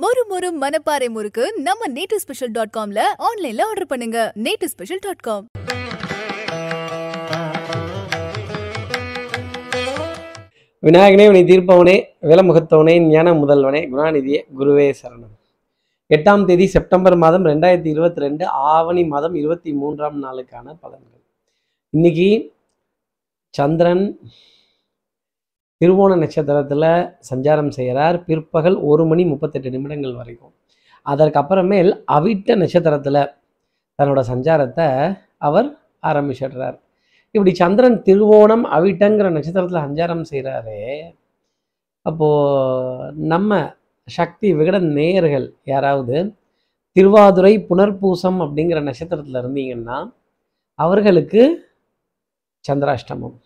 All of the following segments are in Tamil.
மொறு மொறு மனப்பாறை முறுக்கு நம்ம நேட்டு ஸ்பெஷல் டாட் காம்ல ஆன்லைன்ல ஆர்டர் பண்ணுங்க. நேட்டு ஸ்பெஷல் டாட் காம் விநாயகனே வினை தீர்ப்பவனே விலமுகத்தவனே ஞான முதல்வனே குணாநிதியே குருவே சரணம். எட்டாம் தேதி செப்டம்பர் மாதம் ரெண்டாயிரத்தி இருபத்தி ரெண்டு ஆவணி மாதம் இருபத்தி மூன்றாம் நாளுக்கான பலன்கள். இன்னைக்கு சந்திரன் திருவோண நட்சத்திரத்தில் சஞ்சாரம் செய்கிறார். பிற்பகல் ஒரு மணி முப்பத்தெட்டு நிமிடங்கள் வரைக்கும். அதற்கப்புறமேல் அவிட்ட நட்சத்திரத்தில் தன்னோட சஞ்சாரத்தை அவர் ஆரம்பிச்சிடுறார். இப்படி சந்திரன் திருவோணம் அவிட்டங்கிற நட்சத்திரத்தில் சஞ்சாரம் செய்கிறாரு அப்போது நம்ம சக்தி விகட நேயர்கள் யாராவது திருவாதுரை புனர்பூசம் அப்படிங்கிற நட்சத்திரத்தில் இருந்தீங்கன்னா அவர்களுக்கு சந்திராஷ்டமம்.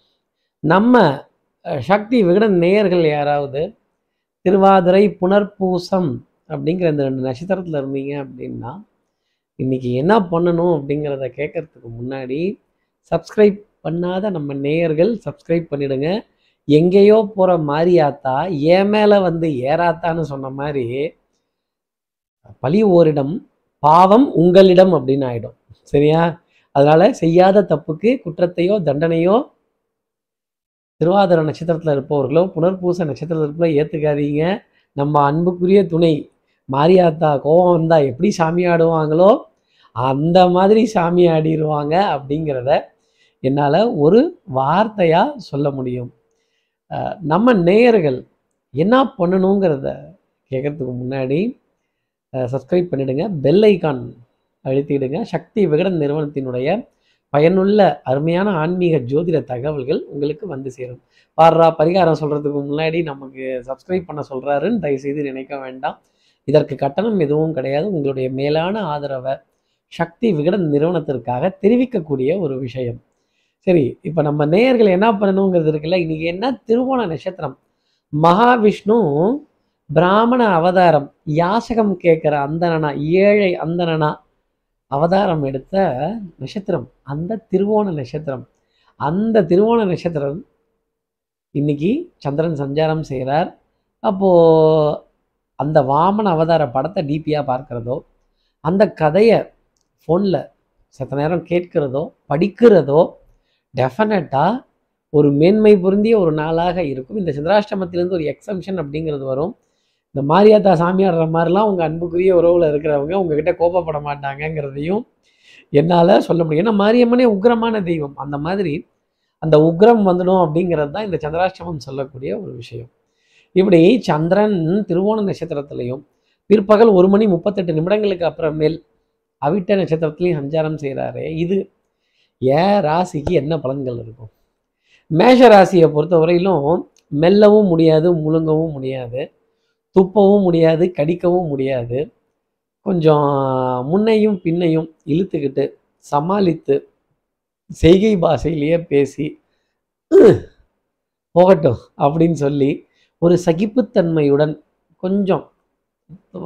நம்ம சக்தி விகடன் நேயர்கள் யாராவது? திருவாதிரை புனர்பூசம் அப்படிங்கிற இந்த ரெண்டு நட்சத்திரத்தில் இருந்தீங்க அப்படின்னா இன்னைக்கு என்ன பண்ணணும் அப்படிங்கிறத கேட்கறதுக்கு முன்னாடி சப்ஸ்கிரைப் பண்ணாத நம்ம நேயர்கள் சப்ஸ்கிரைப் பண்ணிவிடுங்க எங்கேயோ போகிற மாரியாத்தா ஏன் மேலே வந்து ஏறாத்தான்னு சொன்ன மாதிரி பழி ஓரிடம் பாவம் உங்களிடம் அப்படின்னு ஆகிடும் சரியா? அதனால் செய்யாத தப்புக்கு குற்றத்தையோ தண்டனையோ திருவாதிர நட்சத்திரத்தில் இருப்பவர்களோ புனர்பூச நட்சத்திரத்தில் இருப்போ ஏற்றுக்காதீங்க நம்ம அன்புக்குரிய துணை மாரியாத்தா கோவம் வந்தால் எப்படி சாமி ஆடுவாங்களோ அந்த மாதிரி சாமி ஆடிடுவாங்க அப்படிங்கிறத என்னால் ஒரு வார்த்தையாக சொல்ல முடியும். நம்ம நேயர்கள் என்ன பண்ணணுங்கிறத கேட்கறதுக்கு முன்னாடி சப்ஸ்கிரைப் பண்ணிவிடுங்க பெல் ஐக்கான் அழுத்திடுங்க. சக்தி விகடன் நிறுவனத்தினுடைய பயனுள்ள அருமையான ஆன்மீக ஜோதிட தகவல்கள் உங்களுக்கு வந்து சேரும். பாடுறா பரிகாரம் சொல்கிறதுக்கு முன்னாடி நமக்கு சப்ஸ்கிரைப் பண்ண சொல்கிறாருன்னு தயவுசெய்து நினைக்க வேண்டாம். இதற்கு கட்டணம் எதுவும் கிடையாது. உங்களுடைய மேலான ஆதரவை சக்தி விகடன் நிறுவனத்திற்காக தெரிவிக்கக்கூடிய ஒரு விஷயம். சரி இப்போ நம்ம நேயர்கள் என்ன பண்ணணுங்கிறது இருக்குல்ல? இன்னைக்கு என்ன? திருவோண நட்சத்திரம். மகாவிஷ்ணு பிராமண அவதாரம். யாசகம் கேட்குற அந்தணனா ஏழை அந்தணனா அவதாரம் எடுத்த நட்சத்திரம் அந்த திருவோண நட்சத்திரம். அந்த திருவோண நட்சத்திரம் இன்னைக்கு சந்திரன் சஞ்சாரம் செய்கிறார் அப்போது அந்த வாமன அவதார படத்தை டிபியாக பார்க்குறதோ அந்த கதையை ஃபோனில் சத்த நேரம் கேட்கிறதோ படிக்கிறதோ டெஃபினட்டாக ஒரு மேன்மை பொருந்திய ஒரு நாளாக இருக்கும். இந்த சந்திராஷ்டமத்திலேருந்து ஒரு எக்ஸம்ஷன் அப்படிங்கிறது வரும். இந்த மாரியாத்தா சாமியாடுற மாதிரிலாம் உங்கள் அன்புக்குரிய உறவில் இருக்கிறவங்க உங்ககிட்ட கோபப்பட மாட்டாங்கங்கிறதையும் என்னால் சொல்ல முடியும். ஏன்னா மாரியம்மனே உக்ரமான தெய்வம். அந்த மாதிரி அந்த உக்ரம் வந்துடும் அப்படிங்கிறது தான் இந்த சந்திராஷ்டமம் சொல்லக்கூடிய ஒரு விஷயம். இப்படி சந்திரன் திருவோண நட்சத்திரத்திலையும் பிற்பகல் ஒரு மணி முப்பத்தெட்டு நிமிடங்களுக்கு அப்புறமேல் அவிட்ட நட்சத்திரத்திலையும் சஞ்சாரம் செய்கிறாரு இது ஏன் ராசிக்கு என்ன பலன்கள் இருக்கும்? மேஷ ராசியை பொறுத்தவரையிலும் மெல்லவும் முடியாது முழுங்கவும் முடியாது. துப்பவும் முடியாது கடிக்கவும் முடியாது. கொஞ்சம் முன்னையும் பின்னையும் இழுத்துக்கிட்டு சமாளித்து செய்கை பாஷையிலேயே பேசி போகட்டும் அப்படின்னு சொல்லி ஒரு சகிப்புத்தன்மையுடன் கொஞ்சம்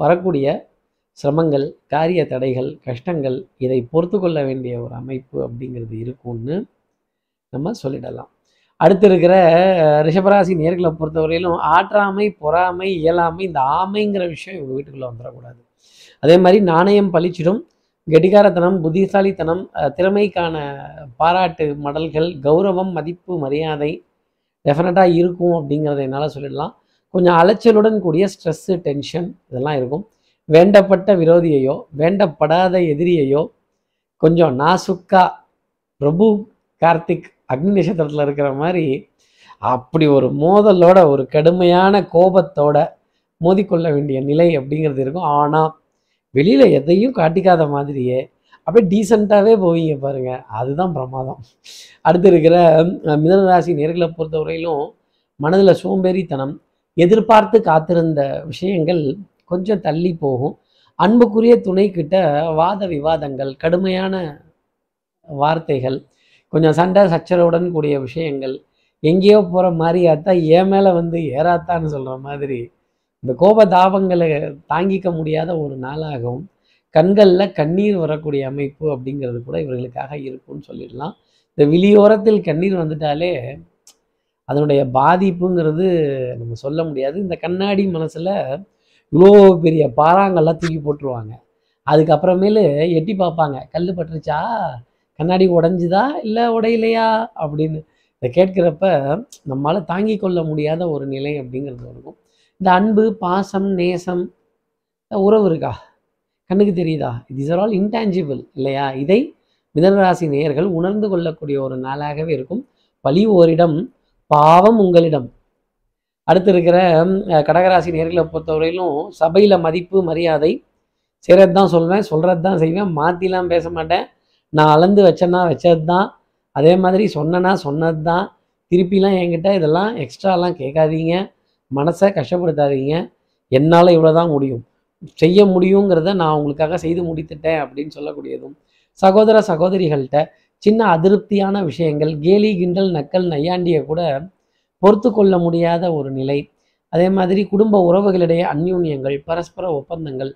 வரக்கூடிய சிரமங்கள் காரிய தடைகள் கஷ்டங்கள் இதை பொறுத்து கொள்ள வேண்டிய ஒரு அமைப்பு அப்படிங்கிறது இருக்கும்னு நம்ம சொல்லிடலாம். அடுத்து இருக்கிற ரிஷபராசி நேர்களை பொறுத்தவரையிலும் ஆற்றாமை பொறாமை இயலாமை இந்த ஆமைங்கிற விஷயம் இவங்க வீட்டுக்குள்ளே வந்துடக்கூடாது. அதே மாதிரி நாணயம் பளிச்சிடும் கெடிகாரத்தனம் புத்திசாலித்தனம் திறமைக்கான பாராட்டு மடல்கள் கௌரவம் மதிப்பு மரியாதை டெஃபினட்டாக இருக்கும் அப்படிங்கிறத என்னால் சொல்லிடலாம். கொஞ்சம் அலைச்சலுடன் கூடிய ஸ்ட்ரெஸ்ஸு டென்ஷன் இதெல்லாம் இருக்கும். வேண்டப்பட்ட விரோதியையோ வேண்டப்படாத எதிரியையோ கொஞ்சம் நாசுக்கா பிரபு கார்த்திக் அக்னி நட்சத்திரத்தில் இருக்கிற மாதிரி அப்படி ஒரு மோதலோட ஒரு கடுமையான கோபத்தோட மோதிக்கொள்ள வேண்டிய நிலை அப்படிங்கிறது இருக்கும். ஆனால் வெளியில் எதையும் காட்டிக்காத மாதிரியே அப்படியே டீசெண்டாகவே போவீங்க பாருங்கள் அதுதான் பிரமாதம். அடுத்து இருக்கிற மிதனராசி நேர்களை பொறுத்தவரையிலும் மனதில் சோம்பேறித்தனம் எதிர்பார்த்து காத்திருந்த விஷயங்கள் கொஞ்சம் தள்ளி போகும். அன்புக்குரிய துணைக்கிட்ட வாத விவாதங்கள் கடுமையான வார்த்தைகள் கொஞ்சம் சண்டை சச்சரவுடன் கூடிய விஷயங்கள். எங்கேயோ போகிற மாதிரியாத்தா என் மேலே வந்து ஏறாத்தான்னு சொல்கிற மாதிரி. இந்த கோப தாபங்களை தாங்கிக்க முடியாத ஒரு நாளாகவும் கண்களில் கண்ணீர் வரக்கூடிய அமைப்பு அப்படிங்கிறது கூட இவர்களுக்காக இருக்கும்னு சொல்லிடலாம். இந்த விழியோரத்தில் கண்ணீர் வந்துட்டாலே அதனுடைய பாதிப்புங்கிறது நம்ம சொல்ல முடியாது. இந்த கண்ணாடி மனசில் இவ்வளோ பெரிய பாறாங்கள்லாம் தூக்கி போட்டுருவாங்க. அதுக்கப்புறமேலு எட்டி பார்ப்பாங்க. கல் பட்டுருச்சா? கண்ணாடி உடஞ்சுதா இல்லை உடையலையா அப்படின்னு இதை கேட்குறப்ப நம்மளால் தாங்கி கொள்ள முடியாத ஒரு நிலை அப்படிங்கிறது இருக்கும். இந்த அன்பு பாசம் நேசம் உறவு இருக்கா? கண்ணுக்கு தெரியுதா? இஸ் ஆர் ஆல் இன்டான்ஜிபிள் இல்லையா? இதை மிதனராசி நேயர்கள் உணர்ந்து கொள்ளக்கூடிய ஒரு நாளாகவே இருக்கும். பழி ஓரிடம் பாவம் உங்களிடம். அடுத்து இருக்கிற கடகராசி நேர்களை பொறுத்தவரையிலும் சபையில் மதிப்பு மரியாதை செய்கிறது தான் சொல்வேன் சொல்கிறது தான் செய்வேன் மாற்றிலாம் பேச மாட்டேன். நான் அளந்து வச்சேன்னா வச்சது தான் அதே மாதிரி சொன்னேன்னா சொன்னது தான் திருப்பிலாம் என்கிட்ட இதெல்லாம் எக்ஸ்ட்ராலாம் கேட்காதீங்க. மனசை கஷ்டப்படுத்தாதீங்க. என்னால் இவ்வளோ தான் முடியும். செய்ய முடியுங்கிறத நான் உங்களுக்காக செய்து முடித்துட்டேன் அப்படின்னு சொல்லக்கூடியதும். சகோதர சகோதரிகள்கிட்ட சின்ன அதிருப்தியான விஷயங்கள் கேலி கிண்டல் நக்கல் நையாண்டியை கூட பொறுத்து கொள்ள முடியாத ஒரு நிலை. அதே மாதிரி குடும்ப உறவுகளிடையே அந்யூன்யங்கள் பரஸ்பர ஒப்பந்தங்கள்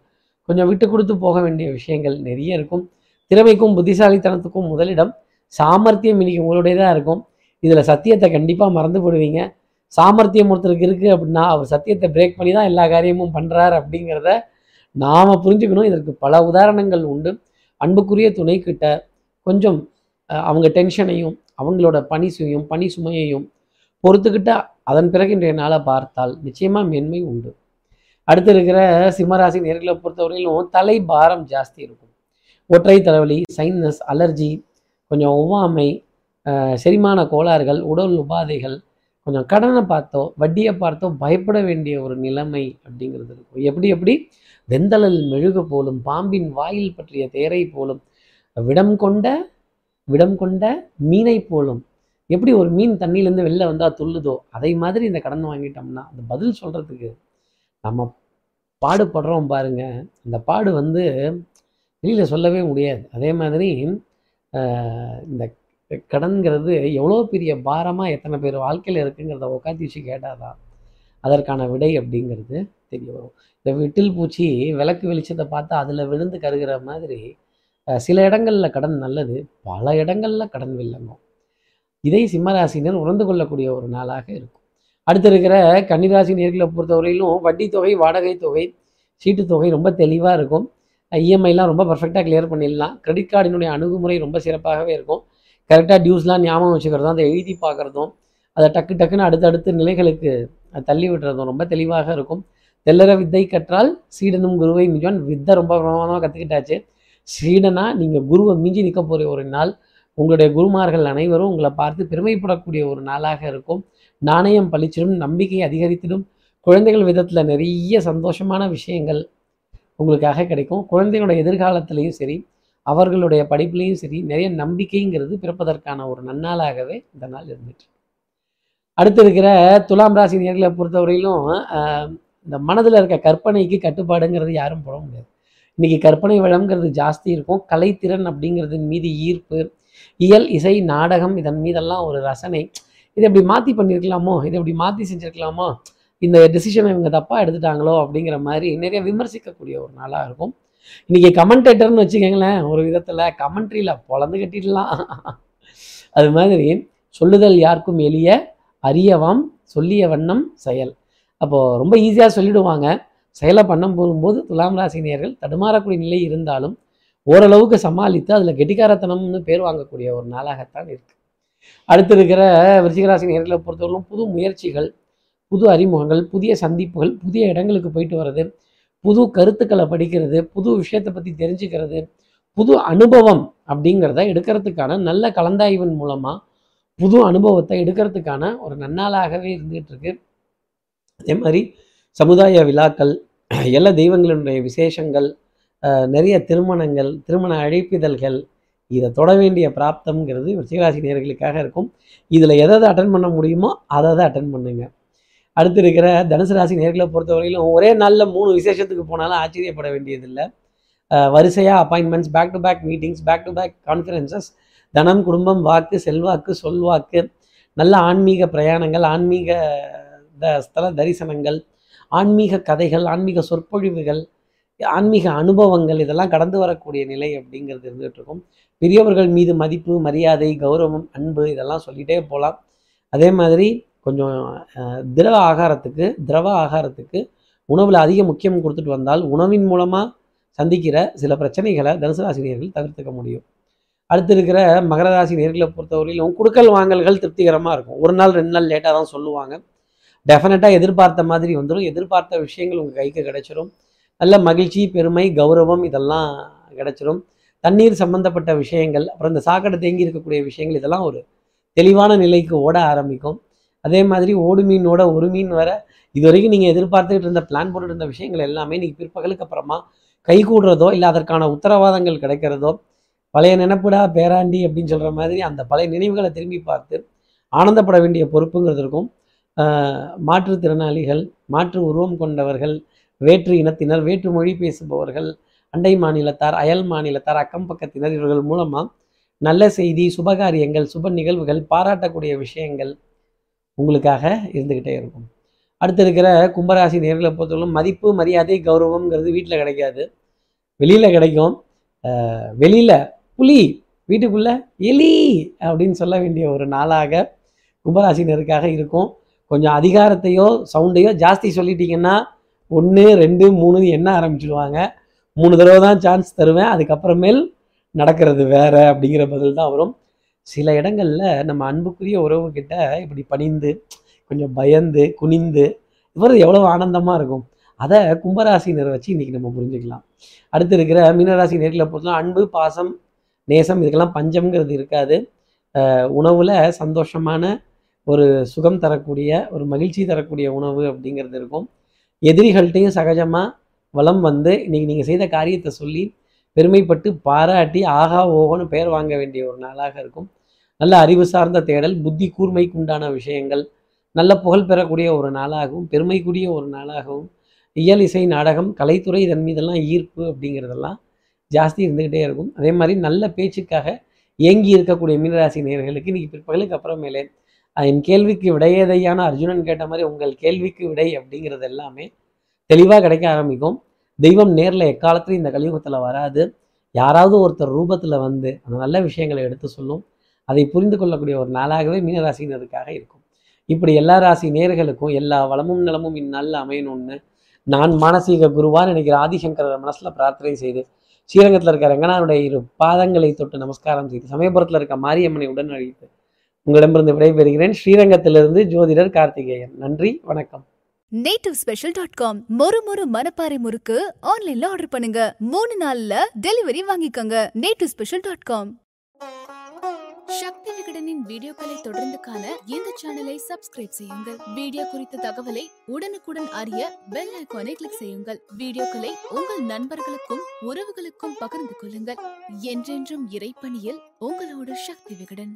கொஞ்சம் விட்டு கொடுத்து போக வேண்டிய விஷயங்கள் நிறைய இருக்கும். திறமைக்கும் புத்திசாலித்தனத்துக்கும் முதலிடம் சாமர்த்தியம் இன்னைக்கு உங்களுடையதாக இருக்கும். இதில் சத்தியத்தை கண்டிப்பாக மறந்து போடுவீங்க. சாமர்த்தியம் ஒருத்தருக்கு இருக்குது அப்படின்னா அவர் சத்தியத்தை பிரேக் பண்ணி தான் எல்லா காரியமும் பண்ணுறாரு அப்படிங்கிறத நாம் புரிஞ்சுக்கணும். இதற்கு பல உதாரணங்கள் உண்டு. அன்புக்குரிய துணைக்கிட்ட கொஞ்சம் அவங்க டென்ஷனையும் அவங்களோட பணி சுமையும் பணி சுமையையும் பொறுத்துக்கிட்ட அதன் பிறகு இன்றைய நாளை பார்த்தால் நிச்சயமாக மேன்மை உண்டு. அடுத்து இருக்கிற சிம்மராசி நேர்களை பொறுத்தவரையிலும் தலை பாரம் ஜாஸ்தி இருக்கும். ஒற்றை தலைவலி சைனஸ் அலர்ஜி கொஞ்சம் ஒவ்வாமை செரிமான கோளாறுகள் உடல் உபாதைகள் கொஞ்சம் கடனை பார்த்தோ வட்டியை பார்த்தோ பயப்பட வேண்டிய ஒரு நிலைமை அப்படிங்கிறது இருக்கும். எப்படி எப்படி? வெந்தளல் மெழுகு போலும் பாம்பின் வாயில் பற்றிய தேரை போலும் விடம் கொண்ட விடம் கொண்ட மீனை போலும். எப்படி ஒரு மீன் தண்ணியிலேருந்து வெளில வந்தால் துள்ளுதோ அதை மாதிரி இந்த கடன் வாங்கிட்டோம்னா அந்த பதில் சொல்கிறதுக்கு நம்ம பாடுபடுறோம் பாருங்க. அந்த பாடு வந்து வெளியில் சொல்லவே முடியாது. அதே மாதிரி இந்த கடன்கிறது எவ்வளோ பெரிய பாரமாக எத்தனை பேர் வாழ்க்கையில் இருக்குங்கிறத உட்காந்து வச்சு கேட்டாதான் அதற்கான விடை அப்படிங்கிறது தெரிய வரும். இந்த விட்டில் பூச்சி விளக்கு வெளிச்சத்தை பார்த்தா அதில் விழுந்து கருகிற மாதிரி சில இடங்களில் கடன் நல்லது பல இடங்களில் கடன் வில்லங்கும். இதை சிம்மராசினர் உணர்ந்து கொள்ளக்கூடிய ஒரு நாளாக இருக்கும். அடுத்து இருக்கிற கன்னிராசி நேர்களை பொறுத்தவரையிலும் வட்டி தொகை வாடகை தொகை சீட்டு தொகை ரொம்ப தெளிவாக இருக்கும். இஎம்ஐலாம் ரொம்ப பர்ஃபெக்டாக கிளியர் பண்ணிடலாம். கிரெடிட் கார்டினுடைய அணுகுமுறை ரொம்ப சிறப்பாகவே இருக்கும். கரெக்டாக டியூஸ்லாம் ஞாபகம் வச்சுக்கிறதும் அதை எழுதி பார்க்குறதும் அதை டக்கு டக்குன்னு அடுத்தடுத்து நிலைகளுக்கு தள்ளி விடுறதும் ரொம்ப தெளிவாக இருக்கும். தெல்லற வித்தை கற்றால் சீடனும் குருவை மிஞ்சான் வித்தை ரொம்ப பிரமாதமாக கற்றுக்கிட்டாச்சு சீடனா நீங்கள் குருவை மிஞ்சி நிற்க போகிற ஒரு நாள் உங்களுடைய குருமார்கள் அனைவரும் உங்களை பார்த்து பெருமைப்படக்கூடிய ஒரு நாளாக இருக்கும். நாணயம் பழிச்சிடும் நம்பிக்கை அதிகரித்திடும். குழந்தைகள் விதத்தில் நிறைய சந்தோஷமான விஷயங்கள் உங்களுக்காக கிடைக்கும். குழந்தையோட எதிர்காலத்திலையும் சரி அவர்களுடைய படிப்புலையும் சரி நிறைய நம்பிக்கைங்கிறது பிறப்பதற்கான ஒரு நன்னாளாகவே இந்த நாள் இருந்துட்டு அடுத்து இருக்கிற துலாம் ராசி நேர்களை பொறுத்தவரையிலும் ஆஹ், இந்த மனதில் இருக்க கற்பனைக்கு கட்டுப்பாடுங்கிறது யாரும் போட முடியாது. இன்னைக்கு கற்பனை வளம்ங்கிறது ஜாஸ்தி இருக்கும். கலைத்திறன் அப்படிங்கிறது மீது ஈர்ப்பு இயல் இசை நாடகம் இதன் மீதெல்லாம் ஒரு ரசனை. இதை இப்படி மாற்றி பண்ணியிருக்கலாமோ? இதை இப்படி மாற்றி செஞ்சுருக்கலாமோ? இந்த டெசிஷனை இவங்க தப்பாக எடுத்துட்டாங்களோ அப்படிங்கிற மாதிரி நிறைய விமர்சிக்கக்கூடிய ஒரு நாளாக இருக்கும். இன்னைக்கு கமெண்டேட்டர்னு வச்சுக்கோங்களேன் ஒரு விதத்தில் கமெண்ட்ரியில் பொழந்து கட்டிடலாம். அது மாதிரி சொல்லுதல் யாருக்கும் எளிய அறியவாம் சொல்லிய வண்ணம் செயல். அப்போது ரொம்ப ஈஸியாக சொல்லிடுவாங்க. செயலை பண்ண போகும்போது துலாம் ராசினியர்கள் தடுமாறக்கூடிய நிலை இருந்தாலும் ஓரளவுக்கு சமாளித்து அதில் கெட்டிக்காரத்தனம்னு பேர் வாங்கக்கூடிய ஒரு நாளாகத்தான் இருக்கு. அடுத்து இருக்கிற விருச்சிகராசி நேர்களை பொறுத்தவரைக்கும் புது முயற்சிகள் புது அறிமுகங்கள் புதிய சந்திப்புகள் புதிய இடங்களுக்கு போயிட்டு வர்றது புது கருத்துக்களை படிக்கிறது புது விஷயத்தை பற்றி தெரிஞ்சுக்கிறது புது அனுபவம் அப்படிங்கிறத எடுக்கிறதுக்கான நல்ல கலந்தாய்வின் மூலமாக புது அனுபவத்தை எடுக்கிறதுக்கான ஒரு நன்னாளாகவே இருந்துகிட்டு இருக்கு. அதே மாதிரி சமுதாய விழாக்கள் எல்லா தெய்வங்களினுடைய விசேஷங்கள் நிறைய திருமணங்கள் திருமண அழைப்பிதழ்கள் இதை தொட வேண்டிய பிராப்தம்ங்கிறது விருச்சிகராசி நேர்களுக்காக இருக்கும். இதில் எதை எதை அட்டன் பண்ண முடியுமோ அதை தான் அட்டன் பண்ணுங்கள் அடுத்து இருக்கிற தனுசு ராசி நேர்களை பொறுத்தவரையிலும் ஒரே நாளில் மூணு விசேஷத்துக்கு போனாலும் ஆச்சரியப்பட வேண்டியதில்லை. வரிசையாக appointments back to back meetings back to back conferences தனம் குடும்பம் வாக்கு செல்வாக்கு சொல்வாக்கு நல்ல ஆன்மீக பிரயாணங்கள் ஆன்மீக த ஸ்தல தரிசனங்கள் ஆன்மீக கதைகள் ஆன்மீக சொற்பொழிவுகள் ஆன்மீக அனுபவங்கள் இதெல்லாம் கடந்து வரக்கூடிய நிலை அப்படிங்கிறது இருந்துகிட்டு இருக்கும். பெரியவர்கள் மீது மதிப்பு மரியாதை கௌரவம் அன்பு இதெல்லாம் சொல்லிகிட்டே போகலாம். அதே மாதிரி கொஞ்சம் திரவ ஆகாரத்துக்கு திரவ ஆகாரத்துக்கு உணவில் அதிக முக்கியம் கொடுத்துட்டு வந்தால் உணவின் மூலமாக சந்திக்கிற சில பிரச்சனைகளை தனுசு ராசி தவிர்த்துக்க முடியும். அடுத்து இருக்கிற மகர ராசி நேர்களை பொறுத்தவரையிலும் கொடுக்கல் வாங்கல்கள் திருப்திகரமாக இருக்கும். ஒரு நாள் ரெண்டு நாள் லேட்டாக தான் சொல்லுவாங்க. டெஃபினட்டாக எதிர்பார்த்த மாதிரி வந்துடும் எதிர்பார்த்த விஷயங்கள் உங்கள் கைக்கு கிடைச்சிரும். நல்ல மகிழ்ச்சி பெருமை கௌரவம் இதெல்லாம் கிடைச்சிரும். தண்ணீர் சம்பந்தப்பட்ட விஷயங்கள் அப்புறம் இந்த சாக்கடை தேங்கி இருக்கக்கூடிய விஷயங்கள் இதெல்லாம் ஒரு தெளிவான நிலைக்கு ஓட ஆரம்பிக்கும். அதே மாதிரி ஓடு மீனோட ஒரு மீன் வர இது வரைக்கும் நீங்கள் எதிர்பார்த்துக்கிட்டு இருந்த பிளான் போட்டுட்டு இருந்த விஷயங்கள் எல்லாமே நீங்கள் பிற்பகலுக்கு அப்புறமா கை கூடுறதோ இல்லை அதற்கான உத்தரவாதங்கள் கிடைக்கிறதோ பழைய நினைப்புடா பேராண்டி அப்படின்னு சொல்கிற மாதிரி அந்த பழைய நினைவுகளை திரும்பி பார்த்து ஆனந்தப்பட வேண்டிய பொறுப்புங்கிறது இருக்கும். மாற்றுத்திறனாளிகள் மாற்று உருவம் கொண்டவர்கள் வேற்று இனத்தினர் வேற்று மொழி பேசுபவர்கள் அண்டை மாநிலத்தார் அயல் மாநிலத்தார் அக்கம் பக்கத்தினர் இவர்கள் மூலமாக நல்ல செய்தி சுபகாரியங்கள் சுப நிகழ்வுகள் பாராட்டக்கூடிய விஷயங்கள் உங்களுக்காக இருந்துக்கிட்டே இருக்கும். அடுத்து இருக்கிற கும்பராசி நேர்களை பொறுத்தவரைக்கும் மதிப்பு மரியாதை கௌரவம்ங்கிறது வீட்டில் கிடைக்காது. வெளியில் கிடைக்கும். வெளியில் புலி வீட்டுக்குள்ள எலி அப்படின்னு சொல்ல வேண்டிய ஒரு நாளாக கும்பராசினருக்காக இருக்கும். கொஞ்சம் அதிகாரத்தையோ சவுண்டையோ ஜாஸ்தி சொல்லிட்டீங்கன்னா ஒன்று ரெண்டு மூணு எண்ண ஆரம்பிச்சிடுவாங்க மூணு தடவை தான் சான்ஸ் தருவேன். அதுக்கப்புறமேல் நடக்கிறது வேற அப்படிங்கிற பதில் தான் வரும். சில இடங்களில் நம்ம அன்புக்குரிய உறவுகிட்ட இப்படி பணிந்து கொஞ்சம் பயந்து குனிந்து இவர் எவ்வளவு ஆனந்தமாக இருக்கும். அதை கும்பராசினரை வச்சு இன்னைக்கு நம்ம புரிஞ்சுக்கலாம். அடுத்து இருக்கிற மீனராசி நேர்களை பொறுத்தலாம் அன்பு பாசம் நேசம் இதுக்கெல்லாம் பஞ்சம்ங்கிறது இருக்காது. உணவில் சந்தோஷமான ஒரு சுகம் தரக்கூடிய ஒரு மகிழ்ச்சி தரக்கூடிய உணவு அப்படிங்கிறது இருக்கும். எதிரிகள்கிட்டையும் சகஜமாக வளம் வந்து இன்னைக்கு நீங்கள் செய்த காரியத்தை சொல்லி பெருமைப்பட்டு பாராட்டி ஆகா ஓகோன்னு பெயர் வாங்க வேண்டிய ஒரு நாளாக இருக்கும். நல்ல அறிவு சார்ந்த தேடல் புத்தி கூர்மைக்கு உண்டான விஷயங்கள் நல்ல புகழ் பெறக்கூடிய ஒரு நாளாகவும் பெருமைக்குரிய ஒரு நாளாகவும் இயல் இசை நாடகம் கலைத்துறை இதன் மீதெல்லாம் ஈர்ப்பு அப்படிங்கிறதெல்லாம் ஜாஸ்தி இருந்துக்கிட்டே இருக்கும். அதே மாதிரி நல்ல பேச்சுக்காக ஏங்கி இருக்கக்கூடிய மீனராசி நேர்களுக்கு இன்னைக்கு பிற்பகலுக்கு அப்புறமேலே என் கேள்விக்கு விடையேதையான அர்ஜுனன் கேட்ட மாதிரி உங்கள் கேள்விக்கு விடை அப்படிங்கிறது எல்லாமே தெளிவாக கிடைக்க ஆரம்பிக்கும். தெய்வம் நேரில் எக்காலத்துலையும் இந்த கலியுகத்தில் வராது. யாராவது ஒருத்தர் ரூபத்தில் வந்து அந்த நல்ல விஷயங்களை எடுத்து சொல்லும். அதை புரிந்து கொள்ளக்கூடிய ஒரு நாளாகவே மீனராசினருக்காக இருக்கும். இப்படி எல்லா ராசி நேர்களுக்கும் எல்லா வளமும் நலமும் இந்நாளில் அமையணும்னு நான் மானசீக குருவான் நினைக்கிற ஆதிசங்கரர் மனசில் பிரார்த்தனை செய்து ஸ்ரீரங்கத்தில் இருக்க ரங்கனாருடைய இரு பாதங்களை தொட்டு நமஸ்காரம் செய்து சமயபுரத்தில் இருக்க மாரியம்மனை உடன் அழைத்து உங்களிடமிருந்து விடைபெறுகிறேன். ஸ்ரீரங்கத்திலிருந்து ஜோதிடர் கார்த்திகேயன். நன்றி வணக்கம். நேட்டிவ் ஸ்பெஷல் டாட் காம் மொறு மொறு மனப்பாறை முறுக்கு ஆன்லைன்ல ஆர்டர் பண்ணுங்க. மூணு நாள்ல டெலிவரி வாங்கிக்கோங்க. நேட்டிவ் ஸ்பெஷல் டாட் காம் சக்தி விகடனின் வீடியோக்களை தொடர்ந்து காண இந்த சேனலை சப்ஸ்கிரைப் செய்யுங்கள். வீடியோ குறித்த தகவலை உடனுக்குடன் அறிய பெல் ஐக்கானை கிளிக் செய்யுங்கள். வீடியோக்களை உங்கள் நண்பர்களுக்கும் உறவுகளுக்கும் பகிர்ந்து கொள்ளுங்கள். என்றென்றும் இறைப்பணியில் உங்களோட சக்தி விகடன்.